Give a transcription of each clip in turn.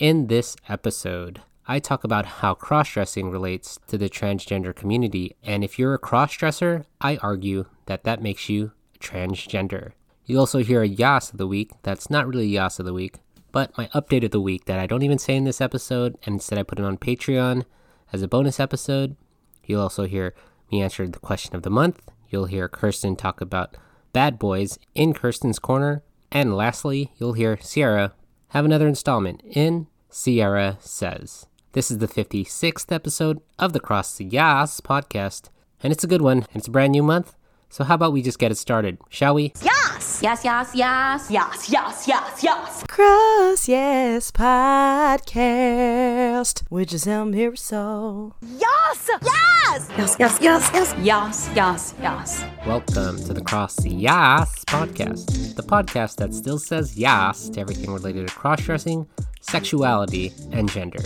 In this episode, I talk about how cross dressing relates to the transgender community, and if you're a cross dresser, I argue that that makes you transgender. You'll also hear a Yas of the week that's not really Yas of the week, but my update of the week that I don't even say in this episode, and instead I put it on Patreon as a bonus episode. You'll also hear me answer the question of the month. You'll hear Kirsten talk about bad boys in Kirsten's Corner. And lastly, you'll hear Sierra have another installment in Sierra Says. This is the 56th episode of the Cross the Yas podcast, and it's a good one, and it's a brand new month. So, how about we just get it started, shall we? Yes! Yes, yes, yes. Yes, yes, yes, yes. Cross Yes Podcast with Giselle Mirasol. Yes! Yes! Yes, yes, yes, yes. Yes, yes, yes. Welcome to the Cross the Yas podcast, the podcast that still says yas to everything related to cross dressing, sexuality, and gender.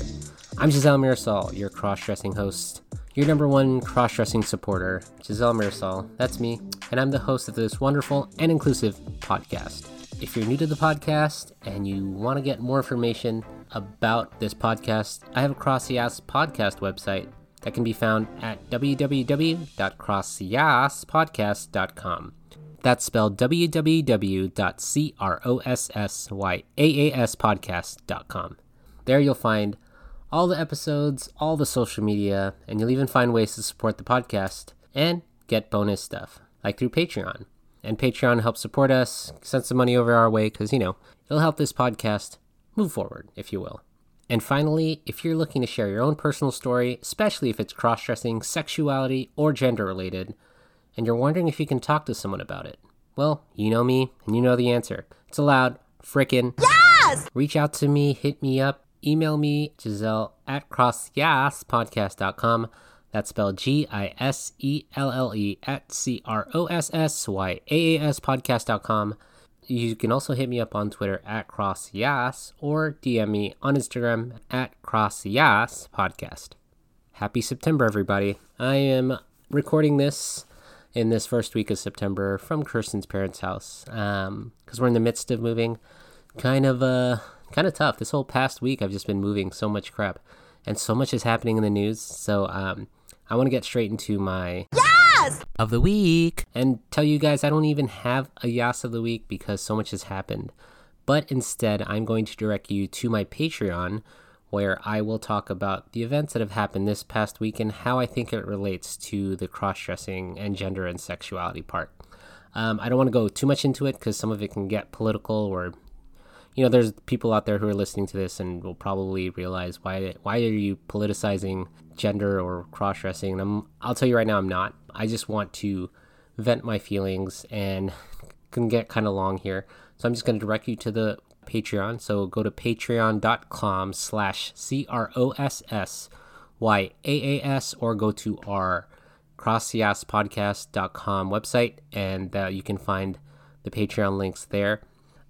I'm Giselle Mirasol, your cross dressing host, your number one cross dressing supporter, Giselle Mirasol. That's me, and I'm the host of this wonderful and inclusive podcast. If you're new to the podcast and you want to get more information about this podcast, I have a Cross the Yas podcast website that can be found at www.crossyaaspodcast.com. That's spelled www.crossyaaspodcast.com. There you'll find all the episodes, all the social media, and you'll even find ways to support the podcast and get bonus stuff, like through Patreon. And Patreon helps support us, send some money over our way, because, you know, it'll help this podcast move forward, if you will. And finally, if you're looking to share your own personal story, especially if it's cross dressing, sexuality, or gender related, and you're wondering if you can talk to someone about it, well, you know me, and you know the answer. It's allowed. Frickin' Yes! reach out to me, hit me up, email me, Giselle at crossyaaspodcast.com. That's spelled G I S E L L E at C R O S S Y A A S podcast.com. You can also hit me up on Twitter at crossyaas or DM me on Instagram at crossyaas podcast. Happy September, everybody. I am recording this in this first week of September from Kirsten's parents' house because we're in the midst of moving. Kind of uh, kind of tough. This whole past week, I've just been moving so much crap, and so much is happening in the news. So um, I want to get straight into my Yes! of the week and tell you guys I don't even have a Yas of the week because so much has happened. But instead, I'm going to direct you to my Patreon where I will talk about the events that have happened this past week and how I think it relates to the cross dressing and gender and sexuality part. Um, I don't want to go too much into it because some of it can get political or you know, there's people out there who are listening to this and will probably realize why why are you politicizing gender or cross dressing? And I'm I'll tell you right now, I'm not. I just want to vent my feelings and can get kind of long here, so I'm just going to direct you to the Patreon. So go to patreon.com slash c r o s s y a a s or go to our crossyaaspodcast.com website and uh, you can find the Patreon links there.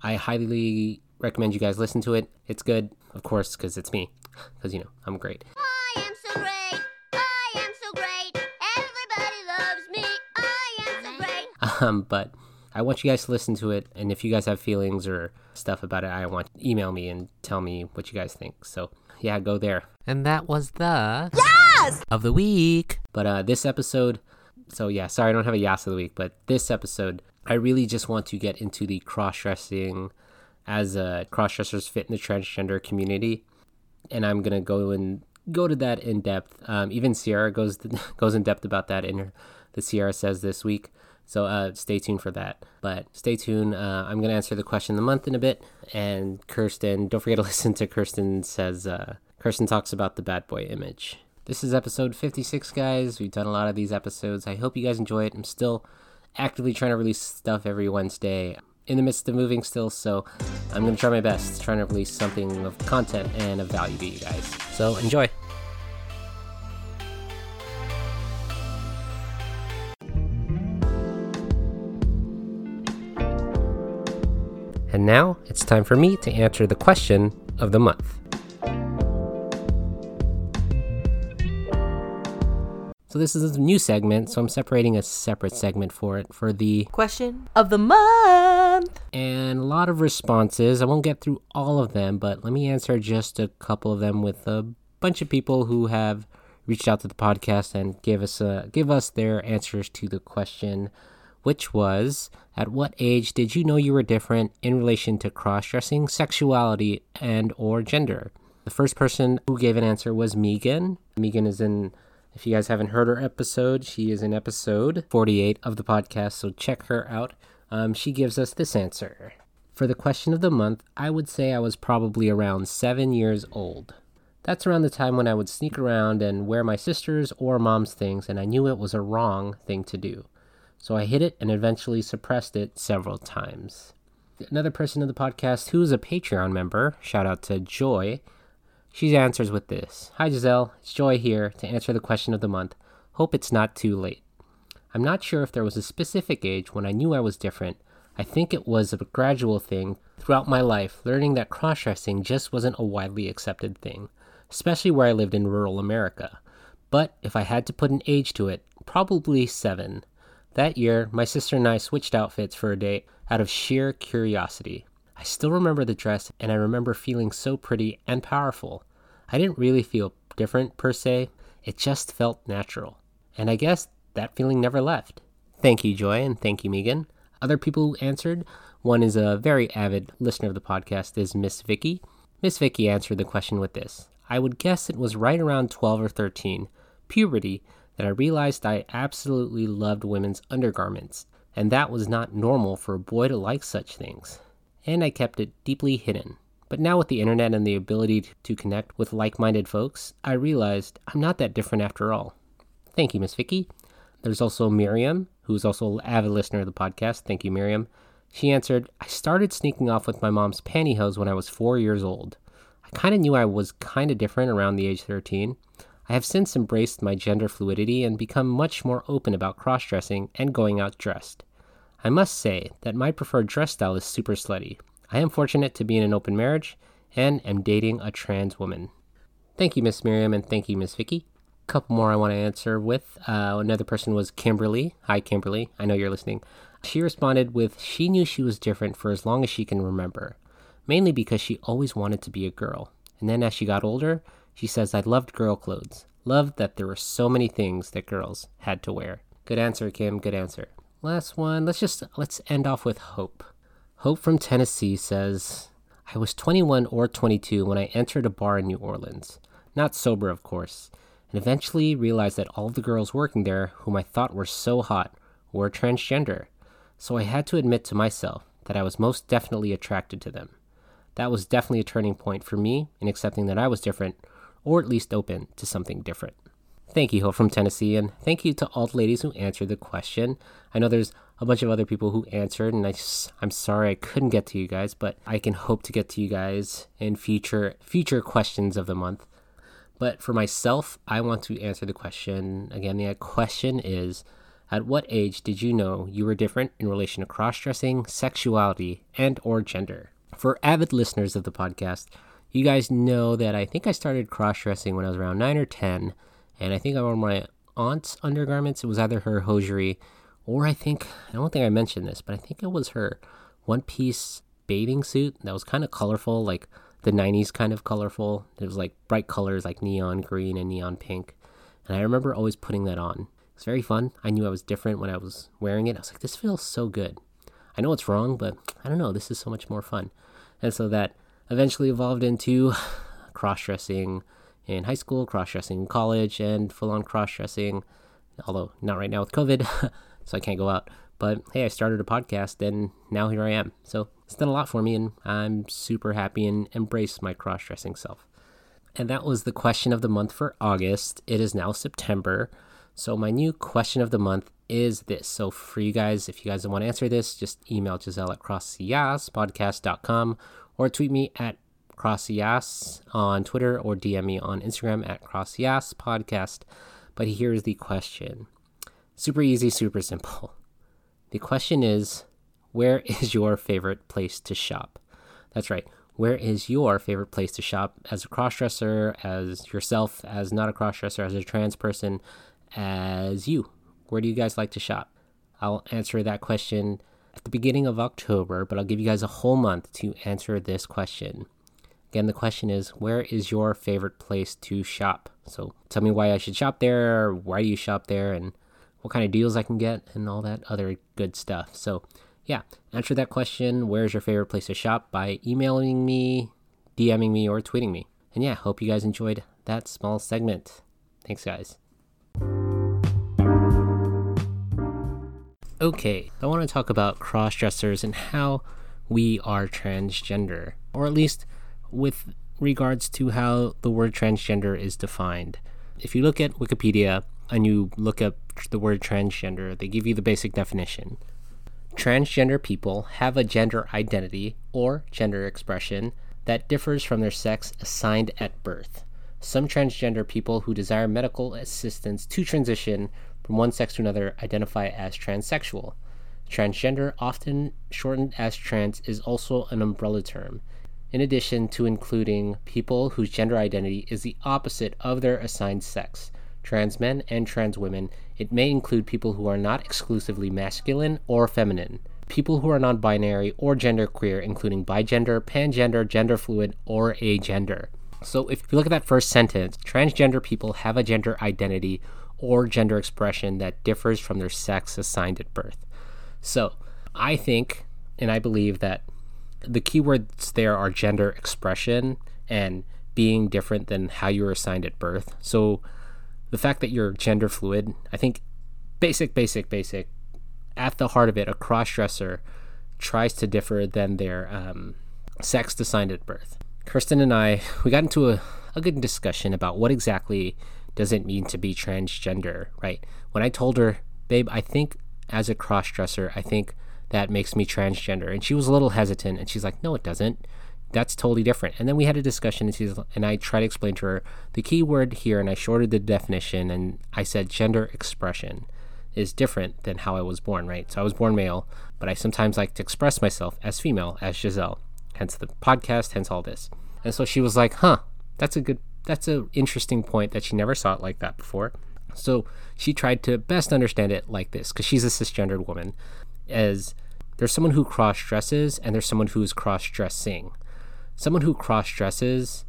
I highly recommend you guys listen to it. It's good, of course, because it's me. Because, you know, I'm great. I am so great. I am so great. Everybody loves me. I am so great. Um, but I want you guys to listen to it. And if you guys have feelings or stuff about it, I want email me and tell me what you guys think. So, yeah, go there. And that was the Yes! of the week. But uh, this episode, so yeah, sorry I don't have a Yas of the week, but this episode, I really just want to get into the cross dressing as uh, cross dressers fit in the transgender community, and I'm gonna go and go to that in depth. Um, even Sierra goes goes in depth about that in her the Sierra says this week. So uh, stay tuned for that. But stay tuned. Uh, I'm gonna answer the question of the month in a bit, and Kirsten, don't forget to listen to Kirsten says. Uh, Kirsten talks about the bad boy image. This is episode 56, guys. We've done a lot of these episodes. I hope you guys enjoy it. I'm still actively trying to release stuff every Wednesday. In the midst of moving still, so I'm going to try my best trying to release something of content and of value to you guys. So enjoy. And now it's time for me to answer the question of the month. So this is a new segment, so I'm separating a separate segment for it for the Question of the month. and a lot of responses. I won't get through all of them, but let me answer just a couple of them with a bunch of people who have reached out to the podcast and give us a, give us their answers to the question, which was at what age did you know you were different in relation to cross-dressing, sexuality, and or gender? The first person who gave an answer was Megan. Megan is in if you guys haven't heard her episode, she is in episode 48 of the podcast, so check her out. Um, she gives us this answer. For the question of the month, I would say I was probably around seven years old. That's around the time when I would sneak around and wear my sister's or mom's things, and I knew it was a wrong thing to do. So I hid it and eventually suppressed it several times. Another person in the podcast who is a Patreon member, shout out to Joy, she answers with this Hi Giselle, it's Joy here to answer the question of the month. Hope it's not too late. I'm not sure if there was a specific age when I knew I was different. I think it was a gradual thing throughout my life, learning that cross dressing just wasn't a widely accepted thing, especially where I lived in rural America. But if I had to put an age to it, probably seven. That year, my sister and I switched outfits for a day out of sheer curiosity. I still remember the dress, and I remember feeling so pretty and powerful. I didn't really feel different per se, it just felt natural. And I guess that feeling never left. Thank you, Joy, and thank you, Megan. Other people who answered, one is a very avid listener of the podcast, is Miss Vicky. Miss Vicky answered the question with this I would guess it was right around 12 or 13, puberty, that I realized I absolutely loved women's undergarments, and that was not normal for a boy to like such things and I kept it deeply hidden. But now, with the internet and the ability to connect with like minded folks, I realized I'm not that different after all. Thank you, Miss Vicky. There's also Miriam, who's also an avid listener of the podcast. Thank you, Miriam. She answered, I started sneaking off with my mom's pantyhose when I was four years old. I kind of knew I was kind of different around the age 13. I have since embraced my gender fluidity and become much more open about cross dressing and going out dressed. I must say that my preferred dress style is super slutty. I am fortunate to be in an open marriage and am dating a trans woman. Thank you, Miss Miriam, and thank you, Miss Vicky. A couple more I want to answer with. Uh, another person was Kimberly. Hi, Kimberly. I know you're listening. She responded with, She knew she was different for as long as she can remember, mainly because she always wanted to be a girl. And then as she got older, she says, I loved girl clothes. Loved that there were so many things that girls had to wear. Good answer, Kim. Good answer. Last one. Let's just let's end off with Hope. Hope from Tennessee says, "I was 21 or 22 when I entered a bar in New Orleans. Not sober, of course, and eventually realized that all the girls working there, whom I thought were so hot, were transgender. So I had to admit to myself that I was most definitely attracted to them. That was definitely a turning point for me in accepting that I was different, or at least open to something different." Thank you, Hope from Tennessee, and thank you to all the ladies who answered the question. I know there's a bunch of other people who answered, and I just, I'm sorry I couldn't get to you guys, but I can hope to get to you guys in future future questions of the month. But for myself, I want to answer the question again. The question is, at what age did you know you were different in relation to cross-dressing, sexuality, and or gender? For avid listeners of the podcast, you guys know that I think I started cross-dressing when I was around 9 or 10 and I think I wore my aunt's undergarments. It was either her hosiery, or I think I don't think I mentioned this, but I think it was her one-piece bathing suit that was kind of colorful, like the '90s kind of colorful. It was like bright colors, like neon green and neon pink. And I remember always putting that on. It's very fun. I knew I was different when I was wearing it. I was like, this feels so good. I know it's wrong, but I don't know. This is so much more fun. And so that eventually evolved into cross dressing, in high school, cross dressing in college, and full on cross dressing. Although not right now with COVID, so I can't go out. But hey, I started a podcast, and now here I am. So it's done a lot for me, and I'm super happy and embrace my cross dressing self. And that was the question of the month for August. It is now September. So my new question of the month is this. So for you guys, if you guys want to answer this, just email Giselle at crossyaaspodcast.com or tweet me at CrossYaas on Twitter or DM me on Instagram at CrossYaas Podcast. But here's the question super easy, super simple. The question is where is your favorite place to shop? That's right. Where is your favorite place to shop as a crossdresser, as yourself, as not a crossdresser, as a trans person, as you? Where do you guys like to shop? I'll answer that question at the beginning of October, but I'll give you guys a whole month to answer this question. Again, the question is where is your favorite place to shop? So tell me why I should shop there, why do you shop there, and what kind of deals I can get, and all that other good stuff. So, yeah, answer that question where's your favorite place to shop by emailing me, DMing me, or tweeting me. And yeah, hope you guys enjoyed that small segment. Thanks, guys. Okay, I want to talk about cross dressers and how we are transgender, or at least with regards to how the word transgender is defined. If you look at Wikipedia and you look up the word transgender, they give you the basic definition. Transgender people have a gender identity or gender expression that differs from their sex assigned at birth. Some transgender people who desire medical assistance to transition from one sex to another identify as transsexual. Transgender, often shortened as trans, is also an umbrella term, in addition to including people whose gender identity is the opposite of their assigned sex. Trans men and trans women, it may include people who are not exclusively masculine or feminine. People who are non binary or genderqueer, including bigender, pangender, gender fluid, or agender. So, if you look at that first sentence, transgender people have a gender identity or gender expression that differs from their sex assigned at birth. So, I think and I believe that the keywords there are gender expression and being different than how you were assigned at birth. So, the fact that you're gender fluid, I think basic, basic, basic, at the heart of it, a cross dresser tries to differ than their um, sex assigned at birth. Kirsten and I, we got into a, a good discussion about what exactly does it mean to be transgender, right? When I told her, babe, I think as a cross dresser, I think that makes me transgender. And she was a little hesitant and she's like, no, it doesn't. That's totally different. And then we had a discussion and, she's, and I tried to explain to her the key word here and I shorted the definition and I said gender expression is different than how I was born, right? So I was born male, but I sometimes like to express myself as female, as Giselle. Hence the podcast, hence all this. And so she was like, huh, that's a good that's an interesting point that she never saw it like that before. So she tried to best understand it like this because she's a cisgendered woman. As there's someone who cross dresses and there's someone who's cross dressing. Someone who cross dresses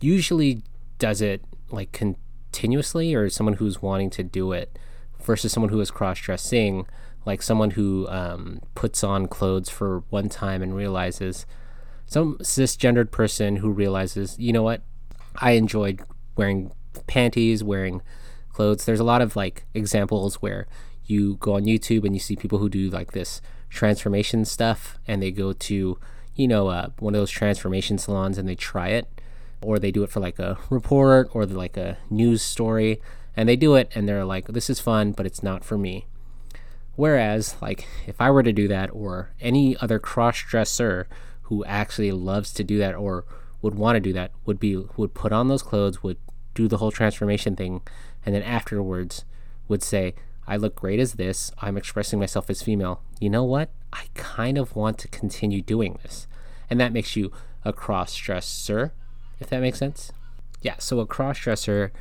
usually does it like continuously, or someone who's wanting to do it, versus someone who is cross dressing, like someone who um, puts on clothes for one time and realizes some cisgendered person who realizes, you know what, I enjoyed wearing panties, wearing clothes. There's a lot of like examples where you go on YouTube and you see people who do like this transformation stuff and they go to, you know, uh, one of those transformation salons and they try it or they do it for like a report or like a news story and they do it and they're like, this is fun, but it's not for me. Whereas, like, if I were to do that, or any other cross dresser who actually loves to do that, or would want to do that would be would put on those clothes, would do the whole transformation thing, and then afterwards would say, I look great as this. I'm expressing myself as female. You know what? I kind of want to continue doing this. And that makes you a cross dresser, if that makes sense. Yeah, so a cross dresser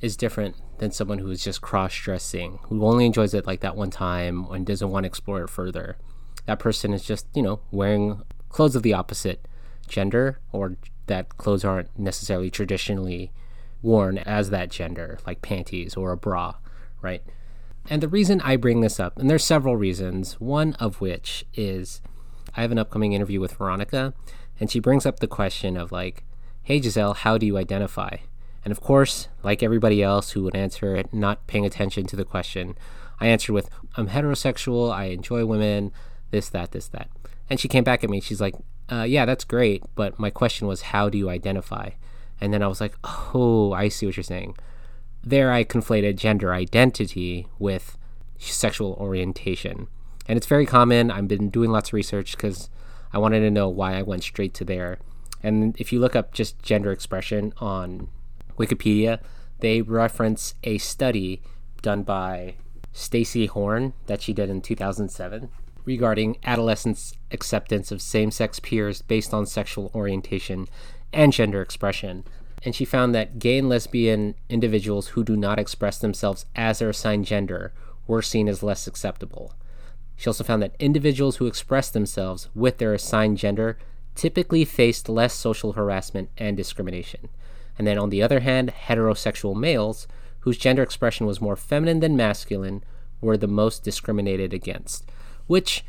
is different than someone who is just cross dressing, who only enjoys it like that one time and doesn't want to explore it further. That person is just, you know, wearing clothes of the opposite gender or that clothes aren't necessarily traditionally worn as that gender, like panties or a bra, right? And the reason I bring this up, and there's several reasons, one of which is I have an upcoming interview with Veronica, and she brings up the question of like, hey Giselle, how do you identify? And of course, like everybody else who would answer it, not paying attention to the question, I answered with, I'm heterosexual, I enjoy women, this, that, this, that. And she came back at me, she's like, uh, yeah, that's great, but my question was, how do you identify? And then I was like, oh, I see what you're saying. There, I conflated gender identity with sexual orientation. And it's very common. I've been doing lots of research because I wanted to know why I went straight to there. And if you look up just gender expression on Wikipedia, they reference a study done by Stacey Horn that she did in 2007 regarding adolescents' acceptance of same sex peers based on sexual orientation and gender expression. And she found that gay and lesbian individuals who do not express themselves as their assigned gender were seen as less acceptable. She also found that individuals who expressed themselves with their assigned gender typically faced less social harassment and discrimination. And then on the other hand, heterosexual males, whose gender expression was more feminine than masculine, were the most discriminated against. Which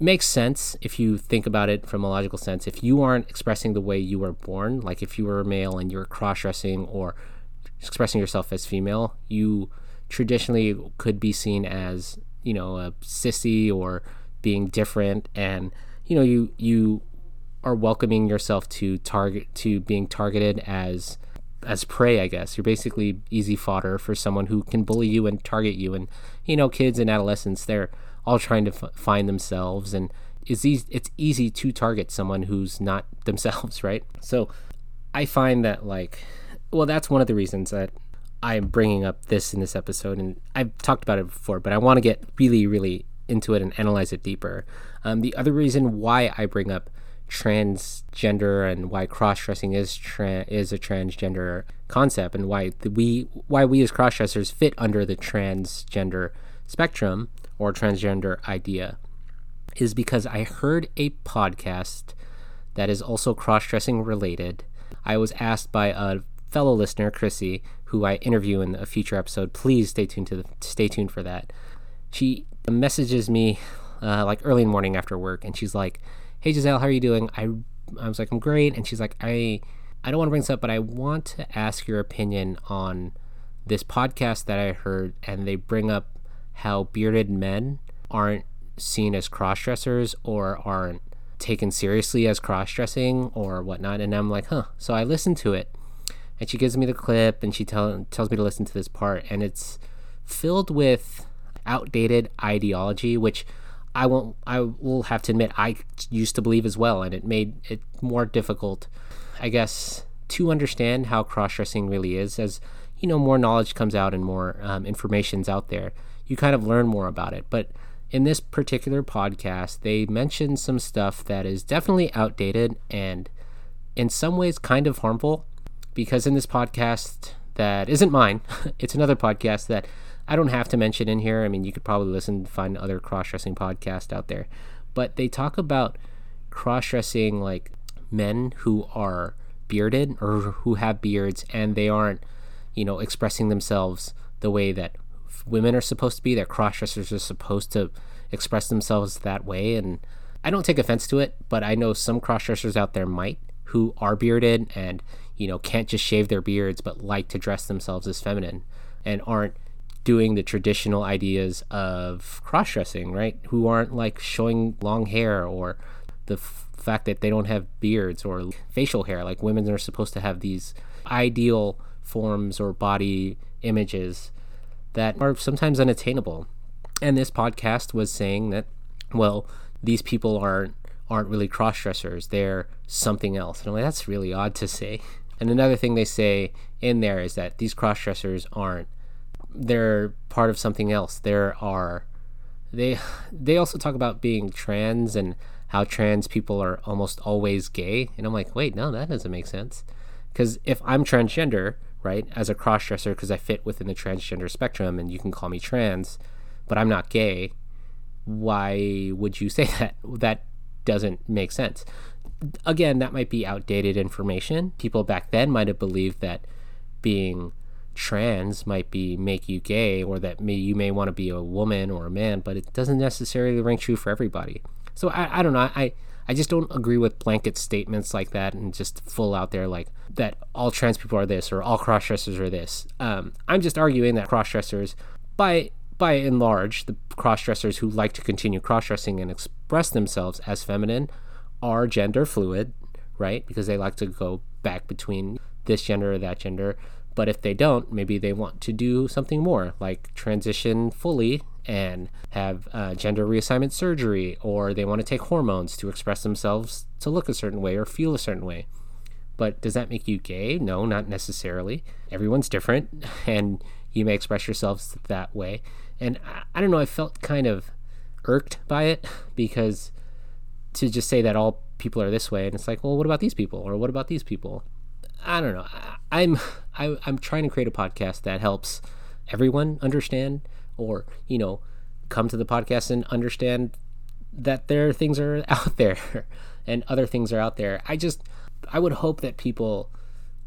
makes sense if you think about it from a logical sense. If you aren't expressing the way you were born, like if you were a male and you were cross dressing or expressing yourself as female, you traditionally could be seen as, you know, a sissy or being different and you know, you you are welcoming yourself to target to being targeted as as prey, I guess. You're basically easy fodder for someone who can bully you and target you. And you know, kids and adolescents, they're all trying to f- find themselves, and it's easy, it's easy to target someone who's not themselves, right? So, I find that like, well, that's one of the reasons that I'm bringing up this in this episode, and I've talked about it before, but I want to get really, really into it and analyze it deeper. Um, the other reason why I bring up transgender and why cross-dressing is tra- is a transgender concept and why the, we why we as cross-dressers fit under the transgender spectrum or transgender idea is because I heard a podcast that is also cross-dressing related. I was asked by a fellow listener, Chrissy, who I interview in a future episode. Please stay tuned to the, stay tuned for that. She messages me uh, like early in the morning after work, and she's like, hey Giselle, how are you doing? I I was like, I'm great, and she's like, I I don't want to bring this up, but I want to ask your opinion on this podcast that I heard, and they bring up how bearded men aren't seen as cross dressers or aren't taken seriously as cross dressing or whatnot. And I'm like, huh. So I listened to it, and she gives me the clip, and she tell, tells me to listen to this part, and it's filled with outdated ideology, which I won't. I will have to admit I used to believe as well, and it made it more difficult, I guess, to understand how cross-dressing really is. As you know, more knowledge comes out and more um, information's out there, you kind of learn more about it. But in this particular podcast, they mention some stuff that is definitely outdated and, in some ways, kind of harmful. Because in this podcast that isn't mine, it's another podcast that I don't have to mention in here. I mean, you could probably listen and find other cross dressing podcasts out there, but they talk about cross dressing like men who are bearded or who have beards and they aren't, you know, expressing themselves the way that women are supposed to be. That cross dressers are supposed to express themselves that way, and I don't take offense to it, but I know some cross dressers out there might who are bearded and you know can't just shave their beards but like to dress themselves as feminine and aren't doing the traditional ideas of cross dressing, right? Who aren't like showing long hair or the f- fact that they don't have beards or facial hair. Like women are supposed to have these ideal forms or body images that are sometimes unattainable. And this podcast was saying that, well, these people aren't aren't really cross dressers. They're something else. And I'm like, that's really odd to say. And another thing they say in there is that these cross dressers aren't they're part of something else. There are they they also talk about being trans and how trans people are almost always gay. And I'm like, wait, no, that doesn't make sense. Because if I'm transgender, right, as a cross dresser, because I fit within the transgender spectrum, and you can call me trans, but I'm not gay, why would you say that? That doesn't make sense. Again, that might be outdated information. People back then might have believed that being trans might be make you gay or that may, you may want to be a woman or a man but it doesn't necessarily ring true for everybody so i, I don't know I, I just don't agree with blanket statements like that and just full out there like that all trans people are this or all cross dressers are this. Um, i'm just arguing that cross dressers by by and large the cross dressers who like to continue cross dressing and express themselves as feminine are gender fluid right? Because they like to go back between this gender or that gender. But if they don't, maybe they want to do something more, like transition fully and have uh, gender reassignment surgery, or they want to take hormones to express themselves to look a certain way or feel a certain way. But does that make you gay? No, not necessarily. Everyone's different, and you may express yourselves that way. And I, I don't know, I felt kind of irked by it because to just say that all people are this way, and it's like, well, what about these people? Or what about these people? I don't know. I, I'm I, am i am trying to create a podcast that helps everyone understand, or you know, come to the podcast and understand that there things are out there and other things are out there. I just I would hope that people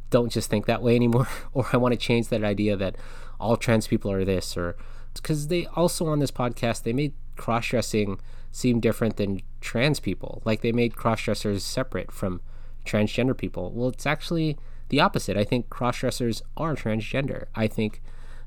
don't just think that way anymore or I want to change that idea that all trans people are this or because they also on this podcast they made cross-dressing seem different than trans people. Like they made cross-dressers separate from transgender people. Well, it's actually the opposite. I think cross-dressers are transgender. I think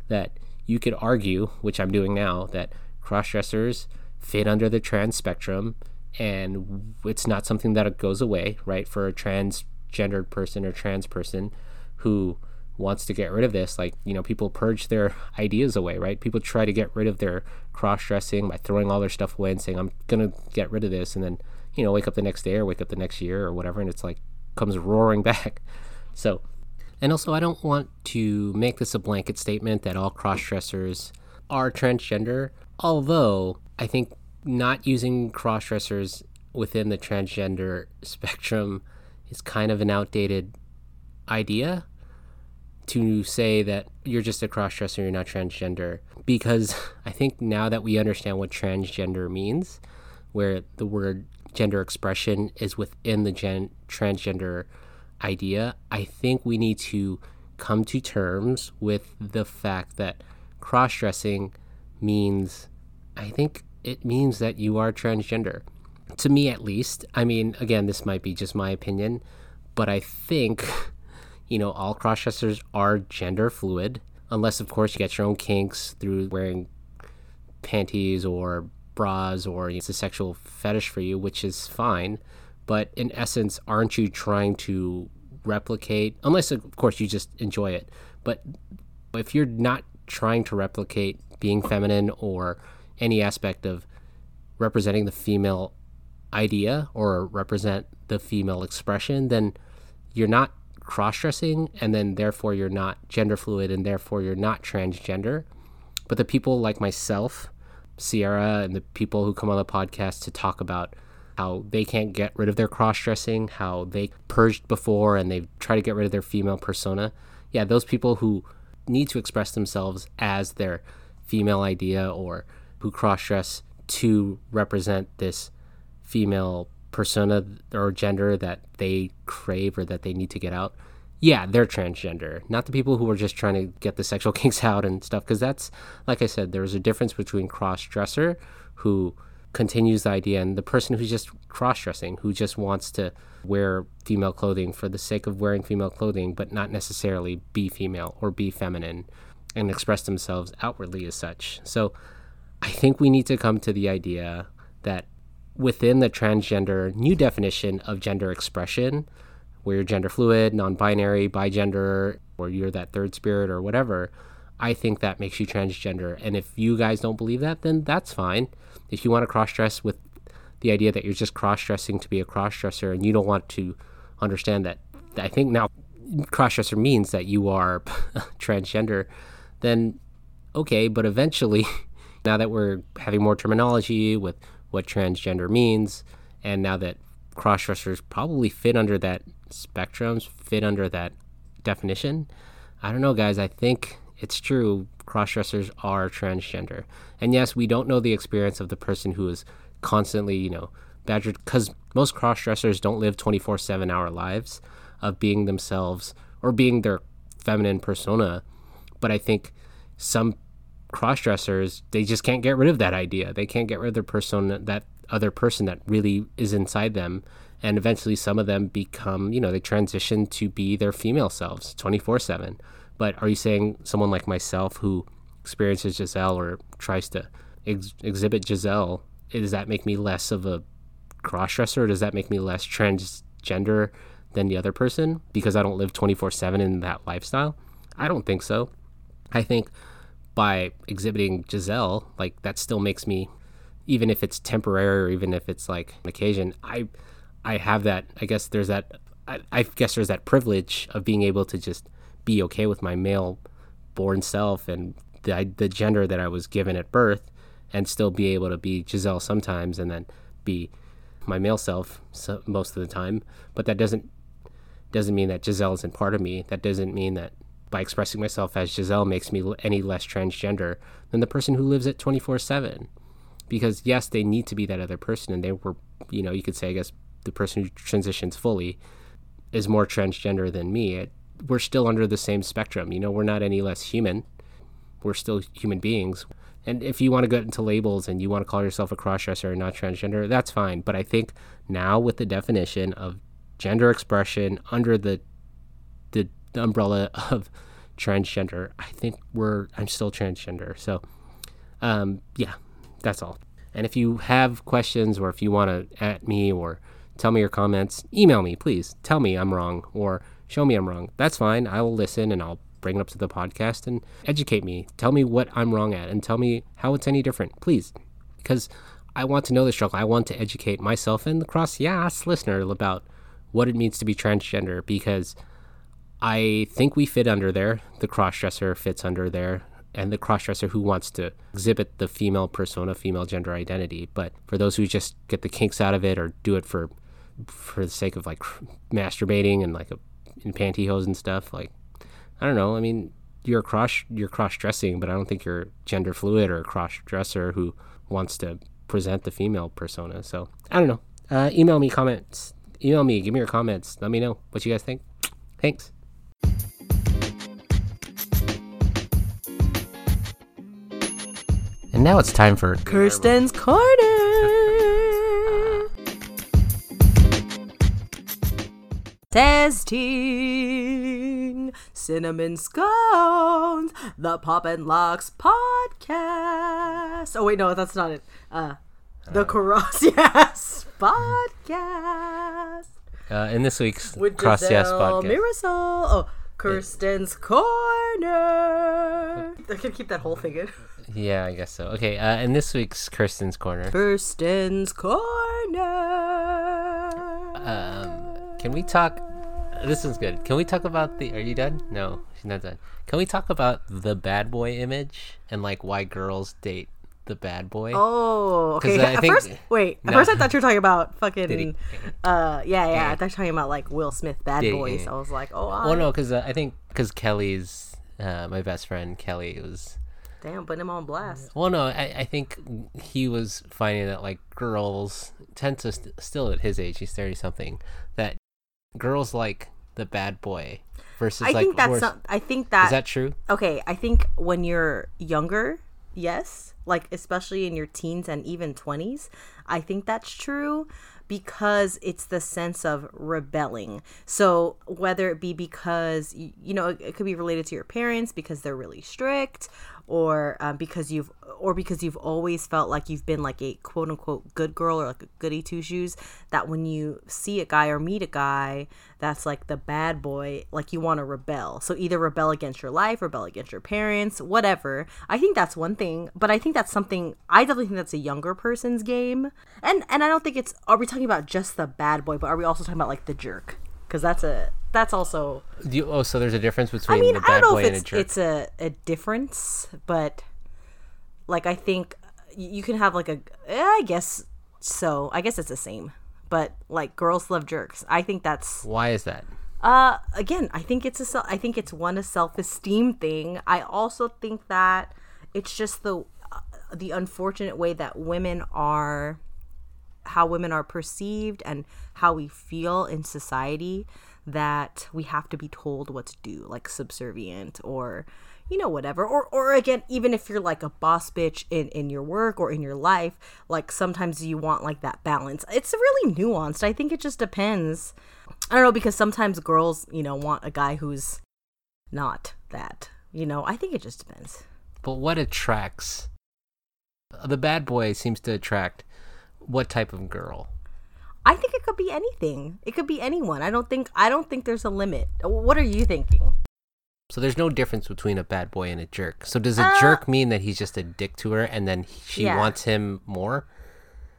that you could argue, which I'm doing now, that cross-dressers fit under the trans spectrum and it's not something that goes away, right? For a transgendered person or trans person who wants to get rid of this, like, you know, people purge their ideas away, right? People try to get rid of their cross dressing by throwing all their stuff away and saying, I'm going to get rid of this. And then, you know, wake up the next day or wake up the next year or whatever. And it's like, comes roaring back. So, and also, I don't want to make this a blanket statement that all cross dressers are transgender, although I think not using cross dressers within the transgender spectrum is kind of an outdated idea to say that you're just a cross dresser, you're not transgender. Because I think now that we understand what transgender means, where the word gender expression is within the gen- transgender idea, I think we need to come to terms with the fact that cross dressing means, I think it means that you are transgender. To me, at least. I mean, again, this might be just my opinion, but I think, you know, all crossdressers are gender fluid, unless, of course, you get your own kinks through wearing panties or bras or it's a sexual fetish for you, which is fine. But in essence, aren't you trying to replicate, unless, of course, you just enjoy it, but if you're not trying to replicate being feminine or any aspect of representing the female idea or represent the female expression, then you're not cross dressing, and then therefore you're not gender fluid, and therefore you're not transgender. But the people like myself, Sierra, and the people who come on the podcast to talk about how they can't get rid of their cross dressing, how they purged before and they've tried to get rid of their female persona. Yeah, those people who need to express themselves as their female idea or who cross dress to represent this female persona or gender that they crave or that they need to get out, yeah, they're transgender. Not the people who are just trying to get the sexual kinks out and stuff. Because that's, like I said, there's a difference between cross dresser who continues the idea and the person who's just cross dressing, who just wants to wear female clothing for the sake of wearing female clothing, but not necessarily be female or be feminine and express themselves outwardly as such. So I think we need to come to the idea that within the transgender new definition of gender expression, where you're gender fluid, non binary, bigender, or you're that third spirit or whatever, I think that makes you transgender. And if you guys don't believe that, then that's fine. If you want to cross dress with the idea that you're just cross dressing to be a cross dresser and you don't want to understand that, I think now cross dresser means that you are transgender, then okay, but eventually, now that we're having more terminology with what transgender means, and now that cross dressers probably fit under that spectrums, fit under that definition, I don't know, guys. I think it's true. Cross dressers are transgender. And yes, we don't know the experience of the person who is constantly, you know, badgered, because most cross dressers don't live 24 7 hour lives of being themselves or being their feminine persona. But I think some cross dressers, they just can't get rid of that idea. They can't get rid of their persona, that other person that really is inside them. And eventually, some of them become, you know, they transition to be their female selves 24 7. But are you saying someone like myself who experiences Giselle or tries to ex- exhibit Giselle, does that make me less of a crossdresser? Or does that make me less transgender than the other person because I don't live 24 7 in that lifestyle? I don't think so. I think by exhibiting Giselle, like that still makes me, even if it's temporary or even if it's like an occasion, I, I have that. I guess there's that. I, I guess there's that privilege of being able to just be okay with my male born self and the the gender that I was given at birth, and still be able to be Giselle sometimes, and then be my male self most of the time. But that doesn't doesn't mean that Giselle isn't part of me. That doesn't mean that by expressing myself as Giselle makes me any less transgender than the person who lives it 24 7. because yes, they need to be that other person, and they were, you know, you could say, I guess, the person who transitions fully is more transgender than me. We're still under the same spectrum. You know, we're not any less human. We're still human beings. And if you want to get into labels and you want to call yourself a crossdresser and not transgender, that's fine. But I think now with the definition of gender expression under the the, the umbrella of transgender, I think we're I'm still transgender. So um, yeah, that's all. And if you have questions or if you want to at me or tell me your comments, email me, please. Tell me I'm wrong or show me I'm wrong. That's fine. I will listen and I'll bring it up to the podcast and educate me. Tell me what I'm wrong at and tell me how it's any different, please. Because I want to know the struggle. I want to educate myself and the cross yes listener about what it means to be transgender because I think we fit under there. The crossdresser fits under there and the crossdresser who wants to exhibit the female persona, female gender identity. But for those who just get the kinks out of it or do it for for the sake of like masturbating and like a, in pantyhose and stuff, like I don't know. I mean, you're cross you're cross dressing, but I don't think you're gender fluid or a cross dresser who wants to present the female persona. So I don't know. Uh, email me comments. Email me. Give me your comments. Let me know what you guys think. Thanks. And now it's time for Kirsten's Corner. Testing cinnamon scones, the Pop and Locks podcast. Oh wait, no, that's not it. Uh, the Cross Yes podcast uh, in this week's with Cross Yes podcast. Mirasol. Oh, Kirsten's Corner. I can keep that whole thing in. Yeah, I guess so. Okay, uh, in this week's Kirsten's Corner, Kirsten's Corner. um, can we talk? This is good. Can we talk about the? Are you done? No, she's not done. Can we talk about the bad boy image and like why girls date the bad boy? Oh, okay. I At think- first, wait. At No. first, I thought you were talking about fucking. Uh, yeah, yeah. I thought you were talking about like Will Smith Bad Did he? Boys. I was like, oh, Well, no, because uh, I think because Kelly's uh, my best friend Kelly was. damn, putting him on blast. Well, no, I, I think he was finding that like girls tend to st- still at his age, he's thirty something, that girls like the bad boy versus I like think that's not. I think that is that, true? okay. I think when you're younger, yes, like especially in your teens and even twenties, I think that's true because it's the sense of rebelling. So whether it be because you know it could be related to your parents because they're really strict, or um, because you've or because you've always felt like you've been like a quote unquote good girl or like a goody two shoes. That when you see a guy or meet a guy that's like the bad boy, like you want to rebel. So either rebel against your life, rebel against your parents, whatever. I think that's one thing, but I think that's something I definitely think that's a younger person's game. And and I don't think it's are we talking about just the bad boy, but are we also talking about like the jerk? Because that's a that's also you, oh, so there's a difference between I mean, the I bad don't know boy if and a it's jerk. it's a, a difference, but like I think you can have like a eh, guess so. I guess it's the same. But like girls love jerks. I think that's Why is that? uh again, I think it's a. I think it's one a self-esteem thing. I also think that it's just the uh, the unfortunate way that women are how women are perceived and how we feel in society that we have to be told what to do like subservient or you know whatever. Or or again even if you're like a boss bitch in in your work or in your life like sometimes you want like that balance. It's really nuanced. I think it just depends. I don't know because sometimes girls you know want a guy who's not that you know. I think it just depends. But what attracts the bad boy seems to attract what type of girl? I think it could be anything. It could be anyone. I don't think I don't think there's a limit. What are you thinking? So there's no difference between a bad boy and a jerk. So does a Uh, jerk mean that he's just a dick to her and then she Yeah. wants him more?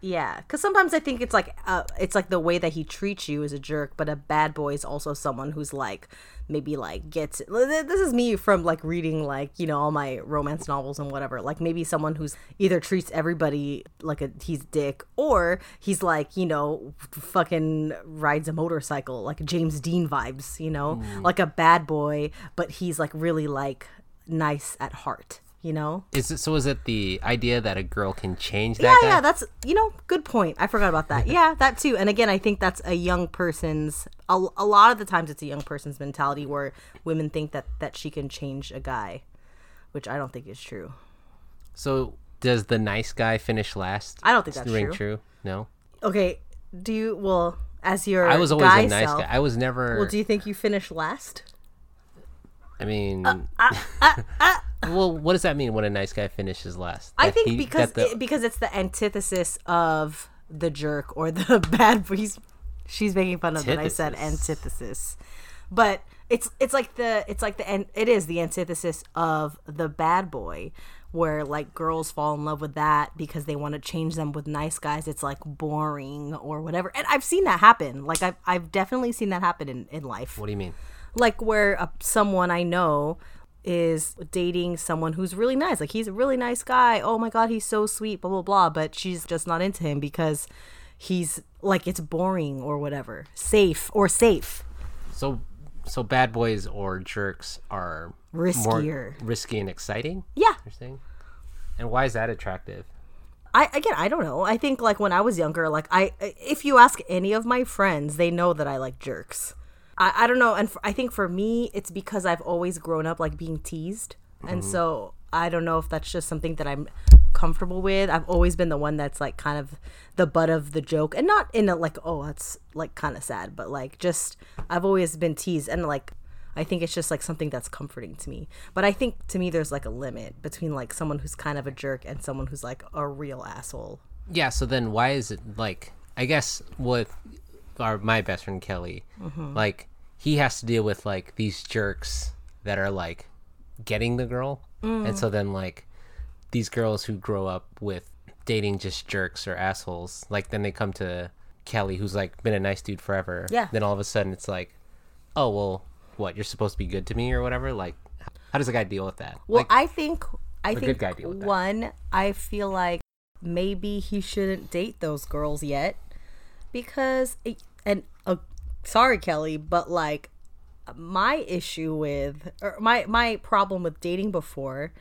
Yeah, because sometimes I think it's like uh, it's like the way that he treats you is a jerk, but a bad boy is also someone who's like maybe like gets. This is me from like reading like you know all my romance novels and whatever. Like maybe someone who's either treats everybody like a he's dick or he's like you know fucking rides a motorcycle like James Dean vibes. You know, like a bad boy, but he's like really like nice at heart you know? Is it so? Is it the idea that a girl can change that? Yeah, guy? yeah, that's you know, good point. I forgot about that. yeah, that too. And again, I think that's a young person's. A, a lot of the times, it's a young person's mentality where women think that that she can change a guy, which I don't think is true. So does the nice guy finish last? I don't think that's ring true. true. No, Okay, do you? Well, as your I was always a nice self, guy. I was never. Well, do you think you finish last? I mean, uh, uh, uh, uh well, what does that mean when a nice guy finishes last? I think he- because the- it, because it's the antithesis of the jerk or the bad. He's she's making fun of that I said Antithesis. but it's it's like the it's like the it is the antithesis of the bad boy, where like girls fall in love with that because they want to change them with nice guys. It's like boring or whatever, and I've seen that happen. Like I've I've definitely seen that happen in in life what do you mean? like where uh, someone I know is dating someone who's really nice. Like he's a really nice guy. Oh my god, he's so sweet, blah blah blah, but she's just not into him because he's like it's boring or whatever. Safe or safe. So, so bad boys or jerks are Riskier. risky and exciting. Yeah. You're saying, and why is that attractive? I again, I don't know. I think like when I was younger, like I if you ask any of my friends, they know that I like jerks. I, I don't know, and for, I think for me, it's because I've always grown up like being teased, and so I don't know if that's just something that I'm comfortable with. I've always been the one that's like kind of the butt of the joke, and not in a like oh that's like kind of sad, but like just I've always been teased, and like I think it's just like something that's comforting to me. But I think to me, there's like a limit between like someone who's kind of a jerk and someone who's like a real asshole. Yeah. So then, why is it like? I guess with our my best friend Kelly, Mm-hmm. like he has to deal with like these jerks that are like getting the girl, Mm. and so then like these girls who grow up with dating just jerks or assholes, like then they come to Kelly, who's like been a nice dude forever. Yeah. Then all of a sudden, it's like, oh well, what you're supposed to be good to me or whatever. Like, how does a guy deal with that? Well, like, I think I think guy deal with that. one, I feel like maybe he shouldn't date those girls yet because it, and uh, sorry Kelly, but like my issue with or my my problem with dating before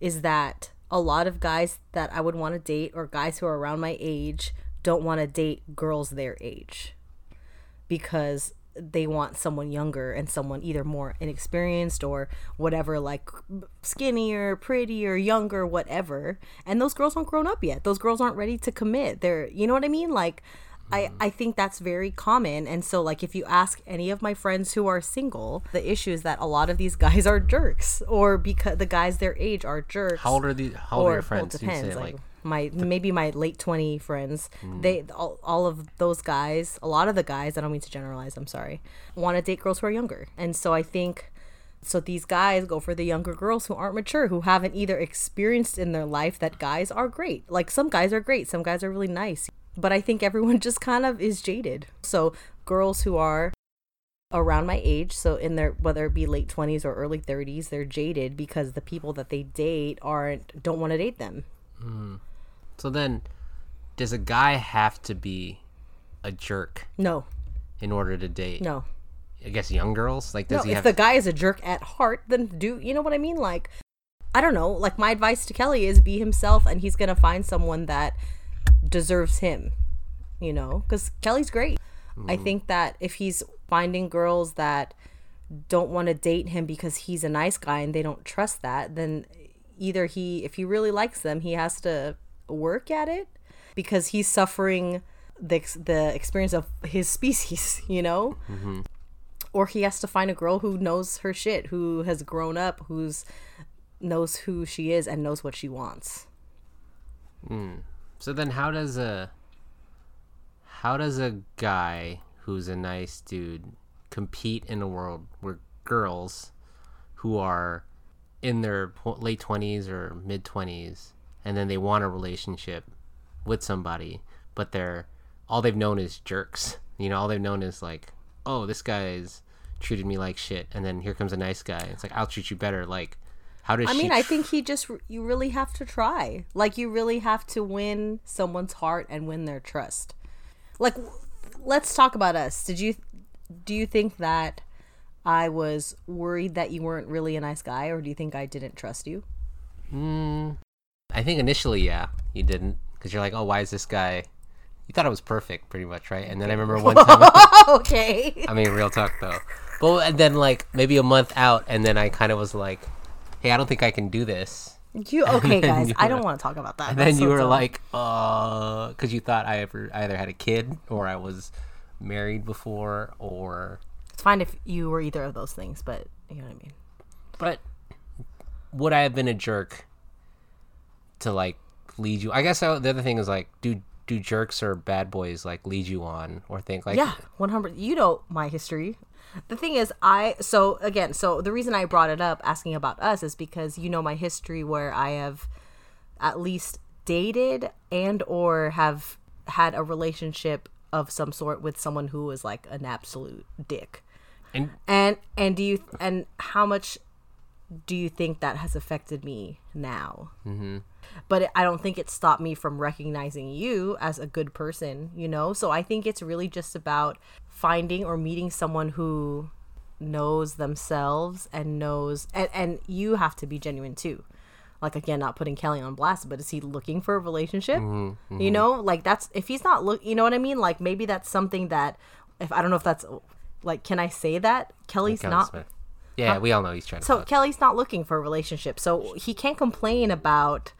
is that a lot of guys that I would want to date or guys who are around my age don't want to date girls their age because they want someone younger and someone either more inexperienced or whatever like skinnier prettier younger whatever. And those girls aren't grown up yet. Those girls aren't ready to commit. They're you know what i mean? Like I, I think that's very common and so like if you ask any of my friends who are single the issue is that a lot of these guys are jerks or because the guys their age are jerks how old are these? How old are your well, friends? it You say, depends. like, Like, my maybe my late twenty friends, Hmm. they all, all of those guys, a lot of the guys. I don't mean to generalize. I'm sorry. Want to date girls who are younger, and so I think. So these guys go for the younger girls who aren't mature, who haven't either experienced in their life that guys are great. Like some guys are great, some guys are really nice. But I think everyone just kind of is jaded. So girls who are around my age, so in their whether it be late 20s or early 30s, they're jaded because the people that they date aren't don't want to date them. Hmm. So then, does a guy have to be a jerk No. in order to date? No. I guess young girls. Like, No, does he if the guy is a jerk at heart, then do you know what I mean? Like, I don't know. Like my advice to Kelly is be himself, and he's gonna find someone that deserves him. You know, because Kelly's great. I think that if he's finding girls that don't want to date him because he's a nice guy and they don't trust that, then either he, if he really likes them, he has to work at it because he's suffering the the experience of his species. You know mm-hmm. or he has to find a girl who knows her shit, who has grown up, who's knows who she is and knows what she wants. Hmm. So then, how does a how does a guy who's a nice dude compete in a world where girls who are in their late twenties or mid twenties, and then they want a relationship with somebody, but they're all they've known is jerks. You know, all they've known is like, oh, this guy's treated me like shit, and then here comes a nice guy. It's like I'll treat you better. Like, how does I mean, I think he just you really have to try. Like you really have to win someone's heart and win their trust. Like let's talk about us. Did you do you think that I was worried that you weren't really a nice guy or do you think I didn't trust you? Hmm. I think initially, yeah, you didn't because you're like, oh, why is this guy? You thought it was perfect, pretty much, right? And then I remember one time. okay. I mean, real talk though. But and then like maybe a month out, and then I kind of was like, hey, I don't think I can do this. You okay, guys? you I were- don't want to talk about that. And That's then you so were dumb. like, uh, because you thought I ever I either had a kid or I was married before or. it's fine if you were either of those things, but you know what I mean. But would I have been a jerk to like lead you? I guess I, the other thing is like, do do jerks or bad boys like lead you on or think like, yeah, one hundred. You know my history. The thing is, I so again, so the reason I brought it up, asking about us, is because you know my history where I have at least dated and or have had a relationship of some sort with someone who was like an absolute dick. And And and do you and how much do you think that has affected me now? Mm-hmm. But it, I don't think it stopped me from recognizing you as a good person, you know. So I think it's really just about finding or meeting someone who knows themselves and knows, and and you have to be genuine too. Like again, not putting Kelly on blast, but is he looking for a relationship? You know, like that's if he's not look, you know what I mean. Like maybe that's something that if I don't know if that's like, can I say that Kelly's not Smith. Yeah, we all know he's trying to. so fuck. Kelly's not looking for a relationship, so he can't complain about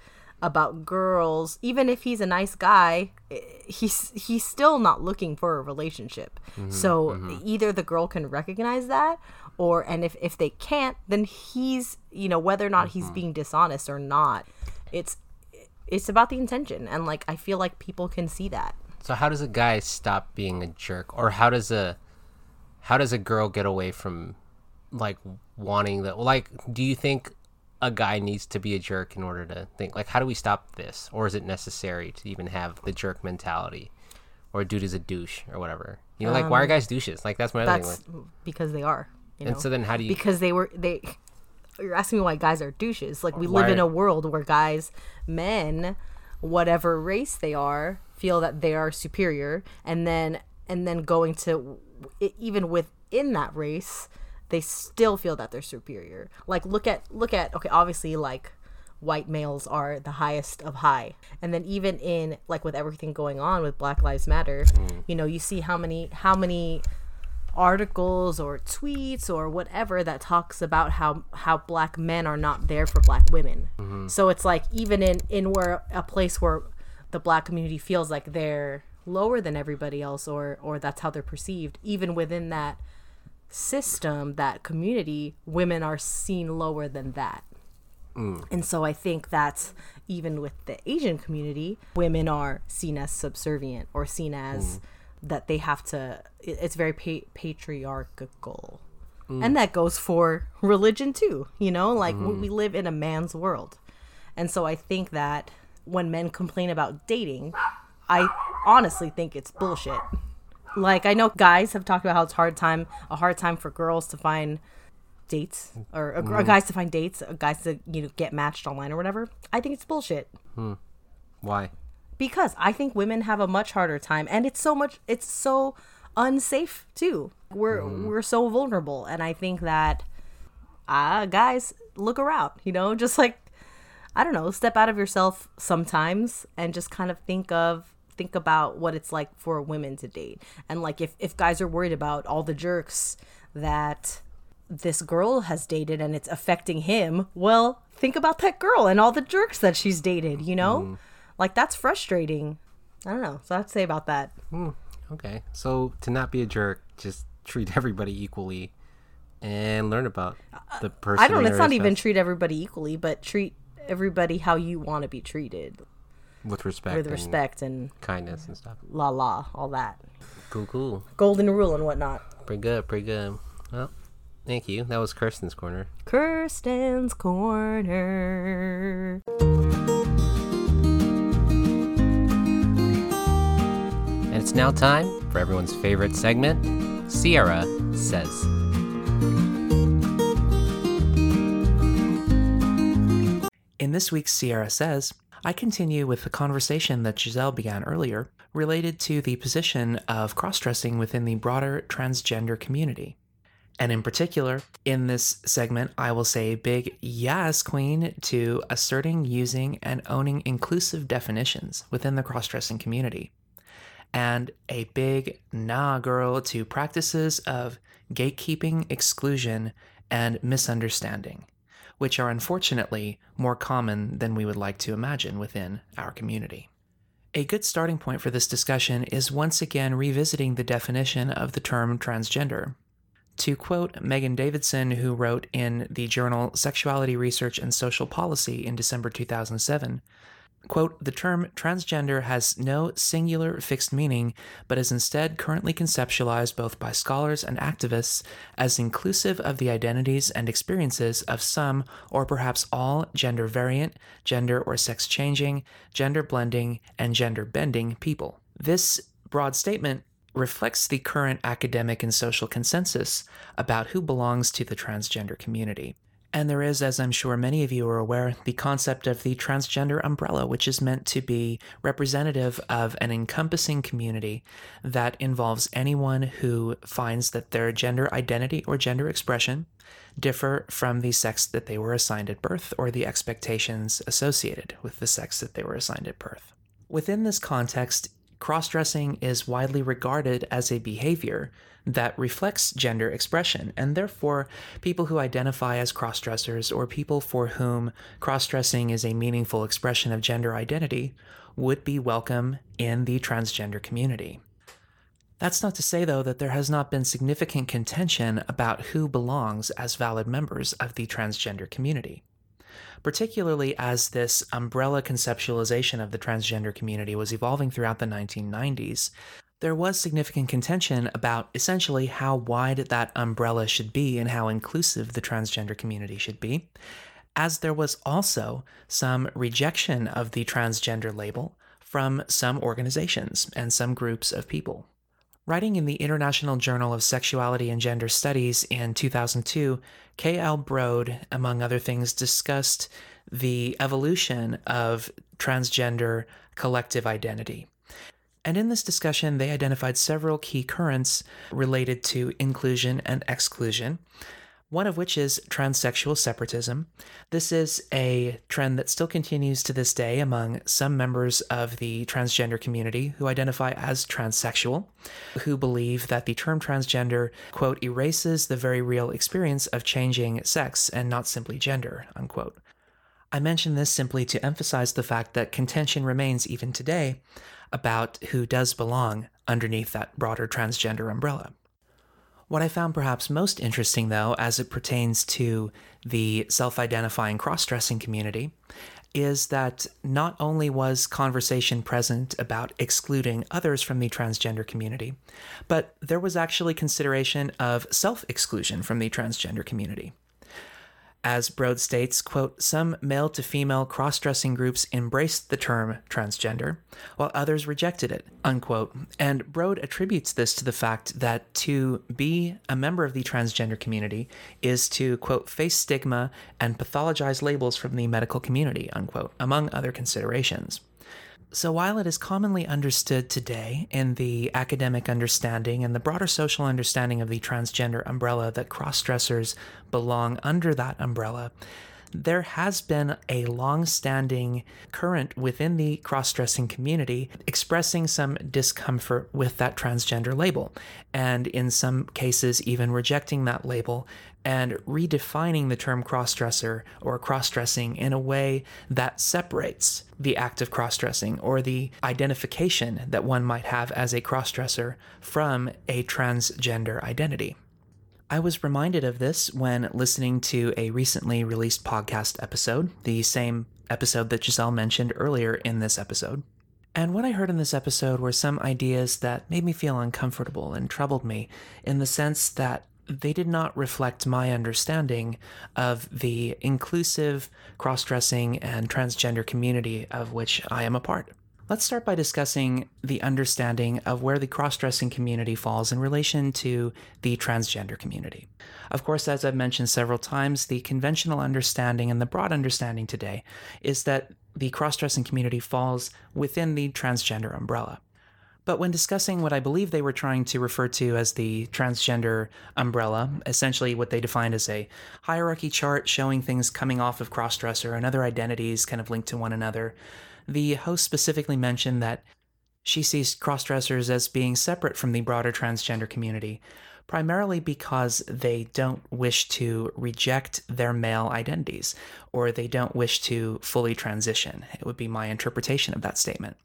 about girls. Even if he's a nice guy, eh, he's he's still not looking for a relationship. Mm-hmm, so mm-hmm. either the girl can recognize that, or and if if they can't, then he's you know whether or not he's mm-hmm. being dishonest or not. It's it's about the intention, and like I feel like people can see that. So how does a guy stop being a jerk, or how does a how does a girl get away from like wanting that? Like, do you think a guy needs to be a jerk in order to think like how do we stop this, or is it necessary to even have the jerk mentality, or a dude is a douche or whatever? You know, like why are um, guys douches? Like that's my other thing. That's Like, because they are. You know? and so then how do you? because they were they you're asking me why guys are douches like we live in a world where guys men whatever race they are feel that they are superior and then and then going to even within that race they still feel that they're superior. Like look at look at okay obviously like white males are the highest of high. And then even in like with everything going on with black lives matter mm. you know you see how many how many articles or tweets or whatever that talks about how how black men are not there for black women. Mm-hmm. So it's like even in in where a place where the black community feels like they're lower than everybody else or or that's how they're perceived, even within that system, that community, women are seen lower than that. Mm. And so I think that's even with the Asian community, women are seen as subservient or seen as mm. that they have to, it's very pa- patriarchal. Mm. And that goes for religion too, you know, like we we live in a man's world. And so I think that when men complain about dating, I honestly think it's bullshit. Like I know guys have talked about how it's hard time a hard time for girls to find dates or, or mm. guys to find dates, uh, guys to you know get matched online or whatever. I think it's bullshit hmm. why? because I think women have a much harder time and it's so much it's so unsafe too. We're mm-hmm. we're so vulnerable and I think that uh guys look around, you know, just like I don't know, step out of yourself sometimes and just kind of think of think about what it's like for women to date. And like if if guys are worried about all the jerks that this girl has dated and it's affecting him, well, think about that girl and all the jerks that she's dated, you know? Mm. Like that's frustrating. I don't know. So I have to say about that. Hmm. Okay, so to not be a jerk, just treat everybody equally, and learn about uh, uh, the person. I don't it's not even treat everybody equally, but treat everybody how you want to be treated with respect, with and respect and kindness and stuff. la la, all that. Cool, cool. Golden rule and whatnot. Pretty good, pretty good. Well, thank you. That was Kirsten's corner. Kirsten's Corner. And it's now time for everyone's favorite segment, Sierra Says. In this week's Sierra Says, I continue with the conversation that Giselle began earlier related to the position of cross dressing within the broader transgender community. And in particular, in this segment, I will say a big yes, queen, to asserting, using, and owning inclusive definitions within the cross dressing community. And a big nah, girl, to practices of gatekeeping, exclusion, and misunderstanding, which are unfortunately more common than we would like to imagine within our community. A good starting point for this discussion is once again revisiting the definition of the term transgender. To quote Megan Davidson, who wrote in the journal Sexuality Research and Social Policy in December 2007, quote, the term transgender has no singular fixed meaning, but is instead currently conceptualized both by scholars and activists as inclusive of the identities and experiences of some or perhaps all gender variant, gender or sex changing, gender blending, and gender bending people. This broad statement reflects the current academic and social consensus about who belongs to the transgender community. And there is, as I'm sure many of you are aware, the concept of the transgender umbrella, which is meant to be representative of an encompassing community that involves anyone who finds that their gender identity or gender expression differ from the sex that they were assigned at birth or the expectations associated with the sex that they were assigned at birth. Within this context, cross dressing is widely regarded as a behavior that reflects gender expression, and therefore, people who identify as cross dressers or people for whom cross dressing is a meaningful expression of gender identity would be welcome in the transgender community. That's not to say, though, that there has not been significant contention about who belongs as valid members of the transgender community particularly as this umbrella conceptualization of the transgender community was evolving throughout the 1990s. There was significant contention about essentially how wide that umbrella should be and how inclusive the transgender community should be, as there was also some rejection of the transgender label from some organizations and some groups of people. Writing in the International Journal of Sexuality and Gender Studies in 2002, K.L. Broad, among other things, discussed the evolution of transgender collective identity. And in this discussion, they identified several key currents related to inclusion and exclusion, one of which is transsexual separatism. This is a trend that still continues to this day among some members of the transgender community who identify as transsexual, who believe that the term transgender, quote, erases the very real experience of changing sex and not simply gender, unquote. I mention this simply to emphasize the fact that contention remains even today about who does belong underneath that broader transgender umbrella. What I found perhaps most interesting, though, as it pertains to the self identifying cross dressing community, is that not only was conversation present about excluding others from the transgender community, but there was actually consideration of self exclusion from the transgender community. As Broad states, quote, some male to female cross dressing groups embraced the term transgender, while others rejected it, unquote. And Broad attributes this to the fact that to be a member of the transgender community is to, quote, face stigma and pathologize labels from the medical community, unquote, among other considerations. So, while it is commonly understood today in the academic understanding and the broader social understanding of the transgender umbrella that cross dressers belong under that umbrella, there has been a long standing current within the cross dressing community expressing some discomfort with that transgender label, and in some cases, even rejecting that label and redefining the term cross dresser or cross dressing in a way that separates the act of cross dressing or the identification that one might have as a cross dresser from a transgender identity. I was reminded of this when listening to a recently released podcast episode, the same episode that Giselle mentioned earlier in this episode. And what I heard in this episode were some ideas that made me feel uncomfortable and troubled me in the sense that they did not reflect my understanding of the inclusive, cross dressing, and transgender community of which I am a part. Let's start by discussing the understanding of where the cross dressing community falls in relation to the transgender community. Of course, as I've mentioned several times, the conventional understanding and the broad understanding today is that the cross dressing community falls within the transgender umbrella. But when discussing what I believe they were trying to refer to as the transgender umbrella, essentially what they defined as a hierarchy chart showing things coming off of crossdresser and other identities kind of linked to one another, the host specifically mentioned that she sees crossdressers as being separate from the broader transgender community, primarily because they don't wish to reject their male identities or they don't wish to fully transition. It would be my interpretation of that statement.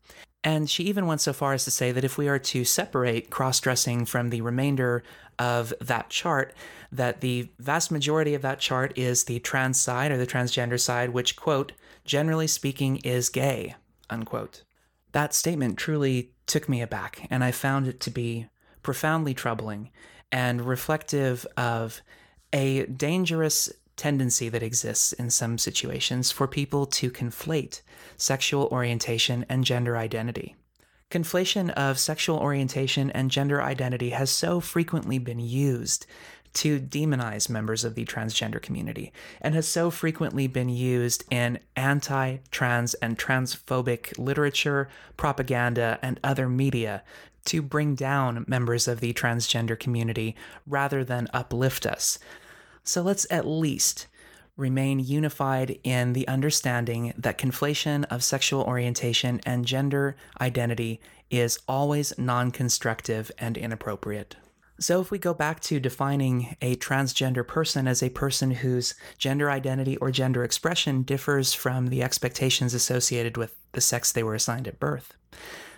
And she even went so far as to say that if we are to separate cross dressing from the remainder of that chart, that the vast majority of that chart is the trans side or the transgender side, which, quote, generally speaking, is gay, unquote. That statement truly took me aback, and I found it to be profoundly troubling and reflective of a dangerous tendency that exists in some situations for people to conflate sexual orientation and gender identity. Conflation of sexual orientation and gender identity has so frequently been used to demonize members of the transgender community and has so frequently been used in anti trans and transphobic literature, propaganda, and other media to bring down members of the transgender community rather than uplift us. So let's at least remain unified in the understanding that conflation of sexual orientation and gender identity is always non constructive and inappropriate. So, if we go back to defining a transgender person as a person whose gender identity or gender expression differs from the expectations associated with the sex they were assigned at birth,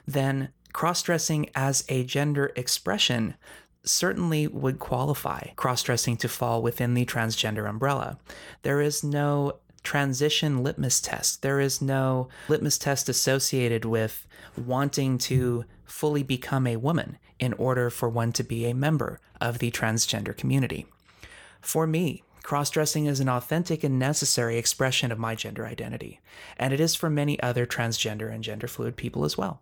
then cross dressing as a gender expression certainly would qualify cross dressing to fall within the transgender umbrella. There is no transition litmus test, there is no litmus test associated with wanting to fully become a woman in order for one to be a member of the transgender community. For me, cross dressing is an authentic and necessary expression of my gender identity, and it is for many other transgender and gender fluid people as well.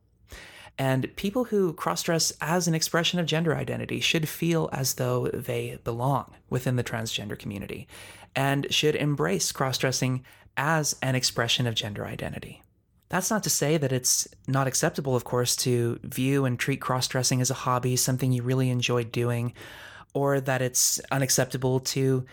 And people who cross dress as an expression of gender identity should feel as though they belong within the transgender community and should embrace cross dressing as an expression of gender identity. That's not to say that it's not acceptable, of course, to view and treat cross dressing as a hobby, something you really enjoy doing, or that it's unacceptable to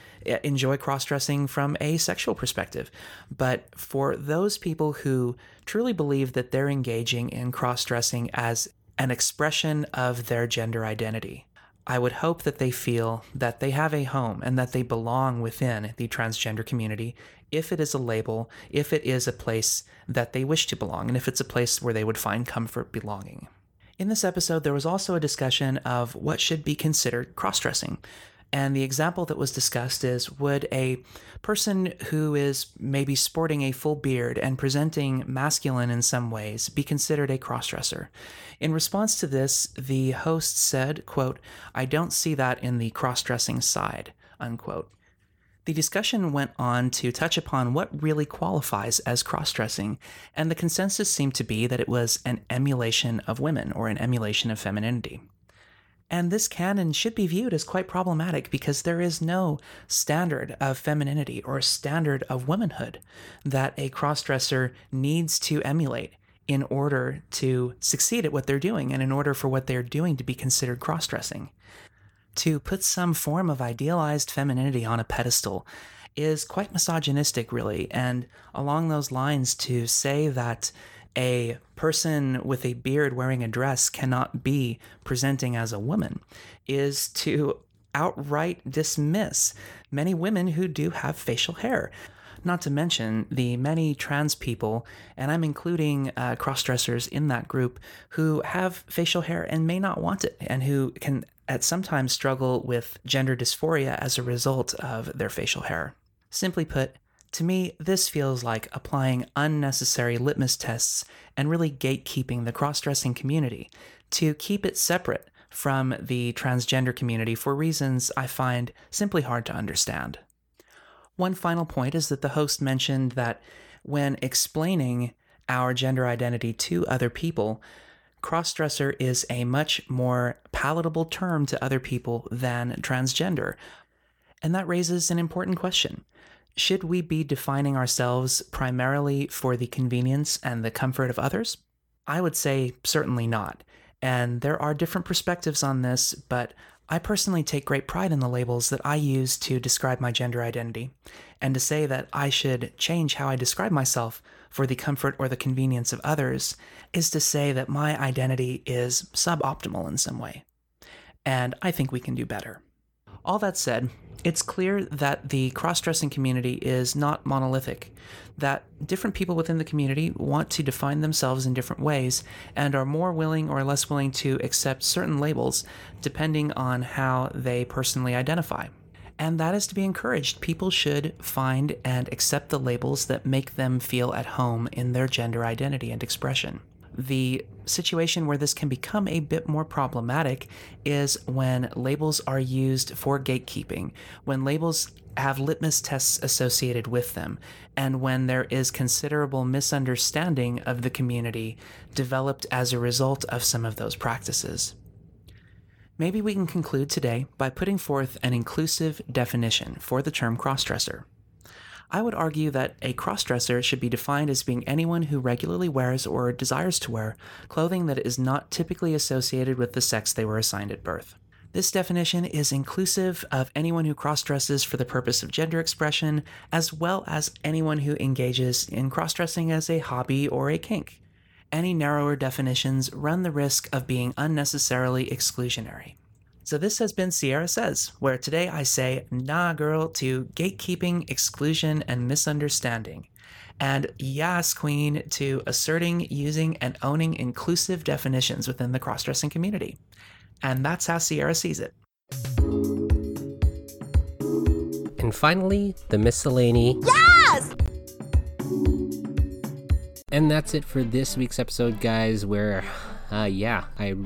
enjoy cross dressing from a sexual perspective. But for those people who truly believe that they're engaging in cross dressing as an expression of their gender identity, I would hope that they feel that they have a home and that they belong within the transgender community if it is a label, if it is a place that they wish to belong, and if it's a place where they would find comfort belonging. In this episode, there was also a discussion of what should be considered cross dressing. And the example that was discussed is would a person who is maybe sporting a full beard and presenting masculine in some ways be considered a crossdresser? In response to this, the host said, quote, I don't see that in the cross-dressing side, unquote. The discussion went on to touch upon what really qualifies as cross dressing, and the consensus seemed to be that it was an emulation of women or an emulation of femininity. And this can and should be viewed as quite problematic because there is no standard of femininity or standard of womanhood that a crossdresser needs to emulate in order to succeed at what they're doing and in order for what they're doing to be considered crossdressing to put some form of idealized femininity on a pedestal is quite misogynistic, really. And along those lines, to say that a person with a beard wearing a dress cannot be presenting as a woman is to outright dismiss many women who do have facial hair. Not to mention the many trans people, and I'm including uh, cross dressers in that group, who have facial hair and may not want it, and who can at sometimes struggle with gender dysphoria as a result of their facial hair. Simply put, to me, this feels like applying unnecessary litmus tests and really gatekeeping the cross dressing community to keep it separate from the transgender community for reasons I find simply hard to understand. One final point is that the host mentioned that when explaining our gender identity to other people, crossdresser is a much more palatable term to other people than transgender. And that raises an important question. Should we be defining ourselves primarily for the convenience and the comfort of others? I would say certainly not. And there are different perspectives on this, but I personally take great pride in the labels that I use to describe my gender identity. And to say that I should change how I describe myself for the comfort or the convenience of others is to say that my identity is suboptimal in some way. And I think we can do better. All that said, it's clear that the cross dressing community is not monolithic, that different people within the community want to define themselves in different ways and are more willing or less willing to accept certain labels depending on how they personally identify. And that is to be encouraged. People should find and accept the labels that make them feel at home in their gender identity and expression. The situation where this can become a bit more problematic is when labels are used for gatekeeping, when labels have litmus tests associated with them, and when there is considerable misunderstanding of the community developed as a result of some of those practices. Maybe we can conclude today by putting forth an inclusive definition for the term crossdresser. I would argue that a crossdresser should be defined as being anyone who regularly wears or desires to wear clothing that is not typically associated with the sex they were assigned at birth. This definition is inclusive of anyone who crossdresses for the purpose of gender expression, as well as anyone who engages in crossdressing as a hobby or a kink. Any narrower definitions run the risk of being unnecessarily exclusionary. So this has been Sierra Says, where today I say nah girl to gatekeeping, exclusion, and misunderstanding. And yes, queen to asserting, using, and owning inclusive definitions within the cross-dressing community. And that's how Sierra sees it. And finally, the miscellany. Yes! And that's it for this week's episode, guys. Where, uh, yeah, I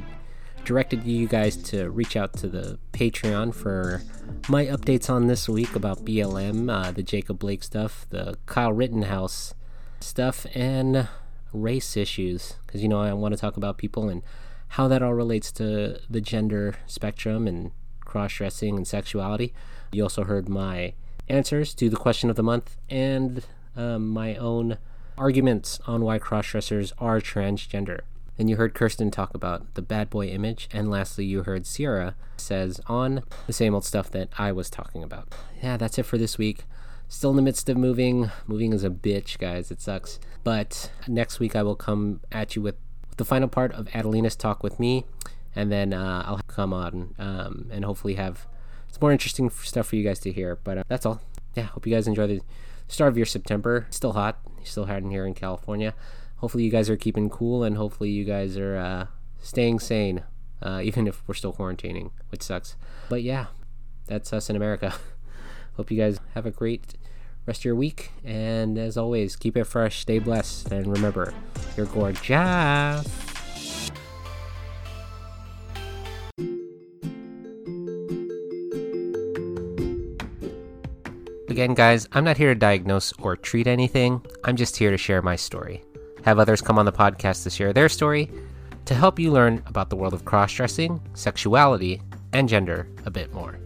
directed you guys to reach out to the Patreon for my updates on this week about BLM, uh, the Jacob Blake stuff, the Kyle Rittenhouse stuff, and race issues. Because, you know, I want to talk about people and how that all relates to the gender spectrum and cross dressing and sexuality. You also heard my answers to the question of the month and um, my own arguments on why cross dressers are transgender. Then you heard Kirsten talk about the bad boy image, and lastly, you heard Sierra says on the same old stuff that I was talking about. Yeah, that's it for this week. Still in the midst of moving. Moving is a bitch, guys. It sucks. But next week, I will come at you with the final part of Adelina's talk with me, and then uh, I'll come on um, and hopefully have some more interesting stuff for you guys to hear. But uh, that's all. Yeah, hope you guys enjoy the start of your September. Still hot. Still hot in here in California hopefully you guys are keeping cool and hopefully you guys are uh, staying sane, uh, even if we're still quarantining, which sucks. But yeah, that's us in America. Hope you guys have a great rest of your week. And as always, keep it fresh, stay blessed, and remember, you're gorgeous. Again, guys, I'm not here to diagnose or treat anything. I'm just here to share my story have others come on the podcast to share their story, to help you learn about the world of cross dressing, sexuality, and gender a bit more.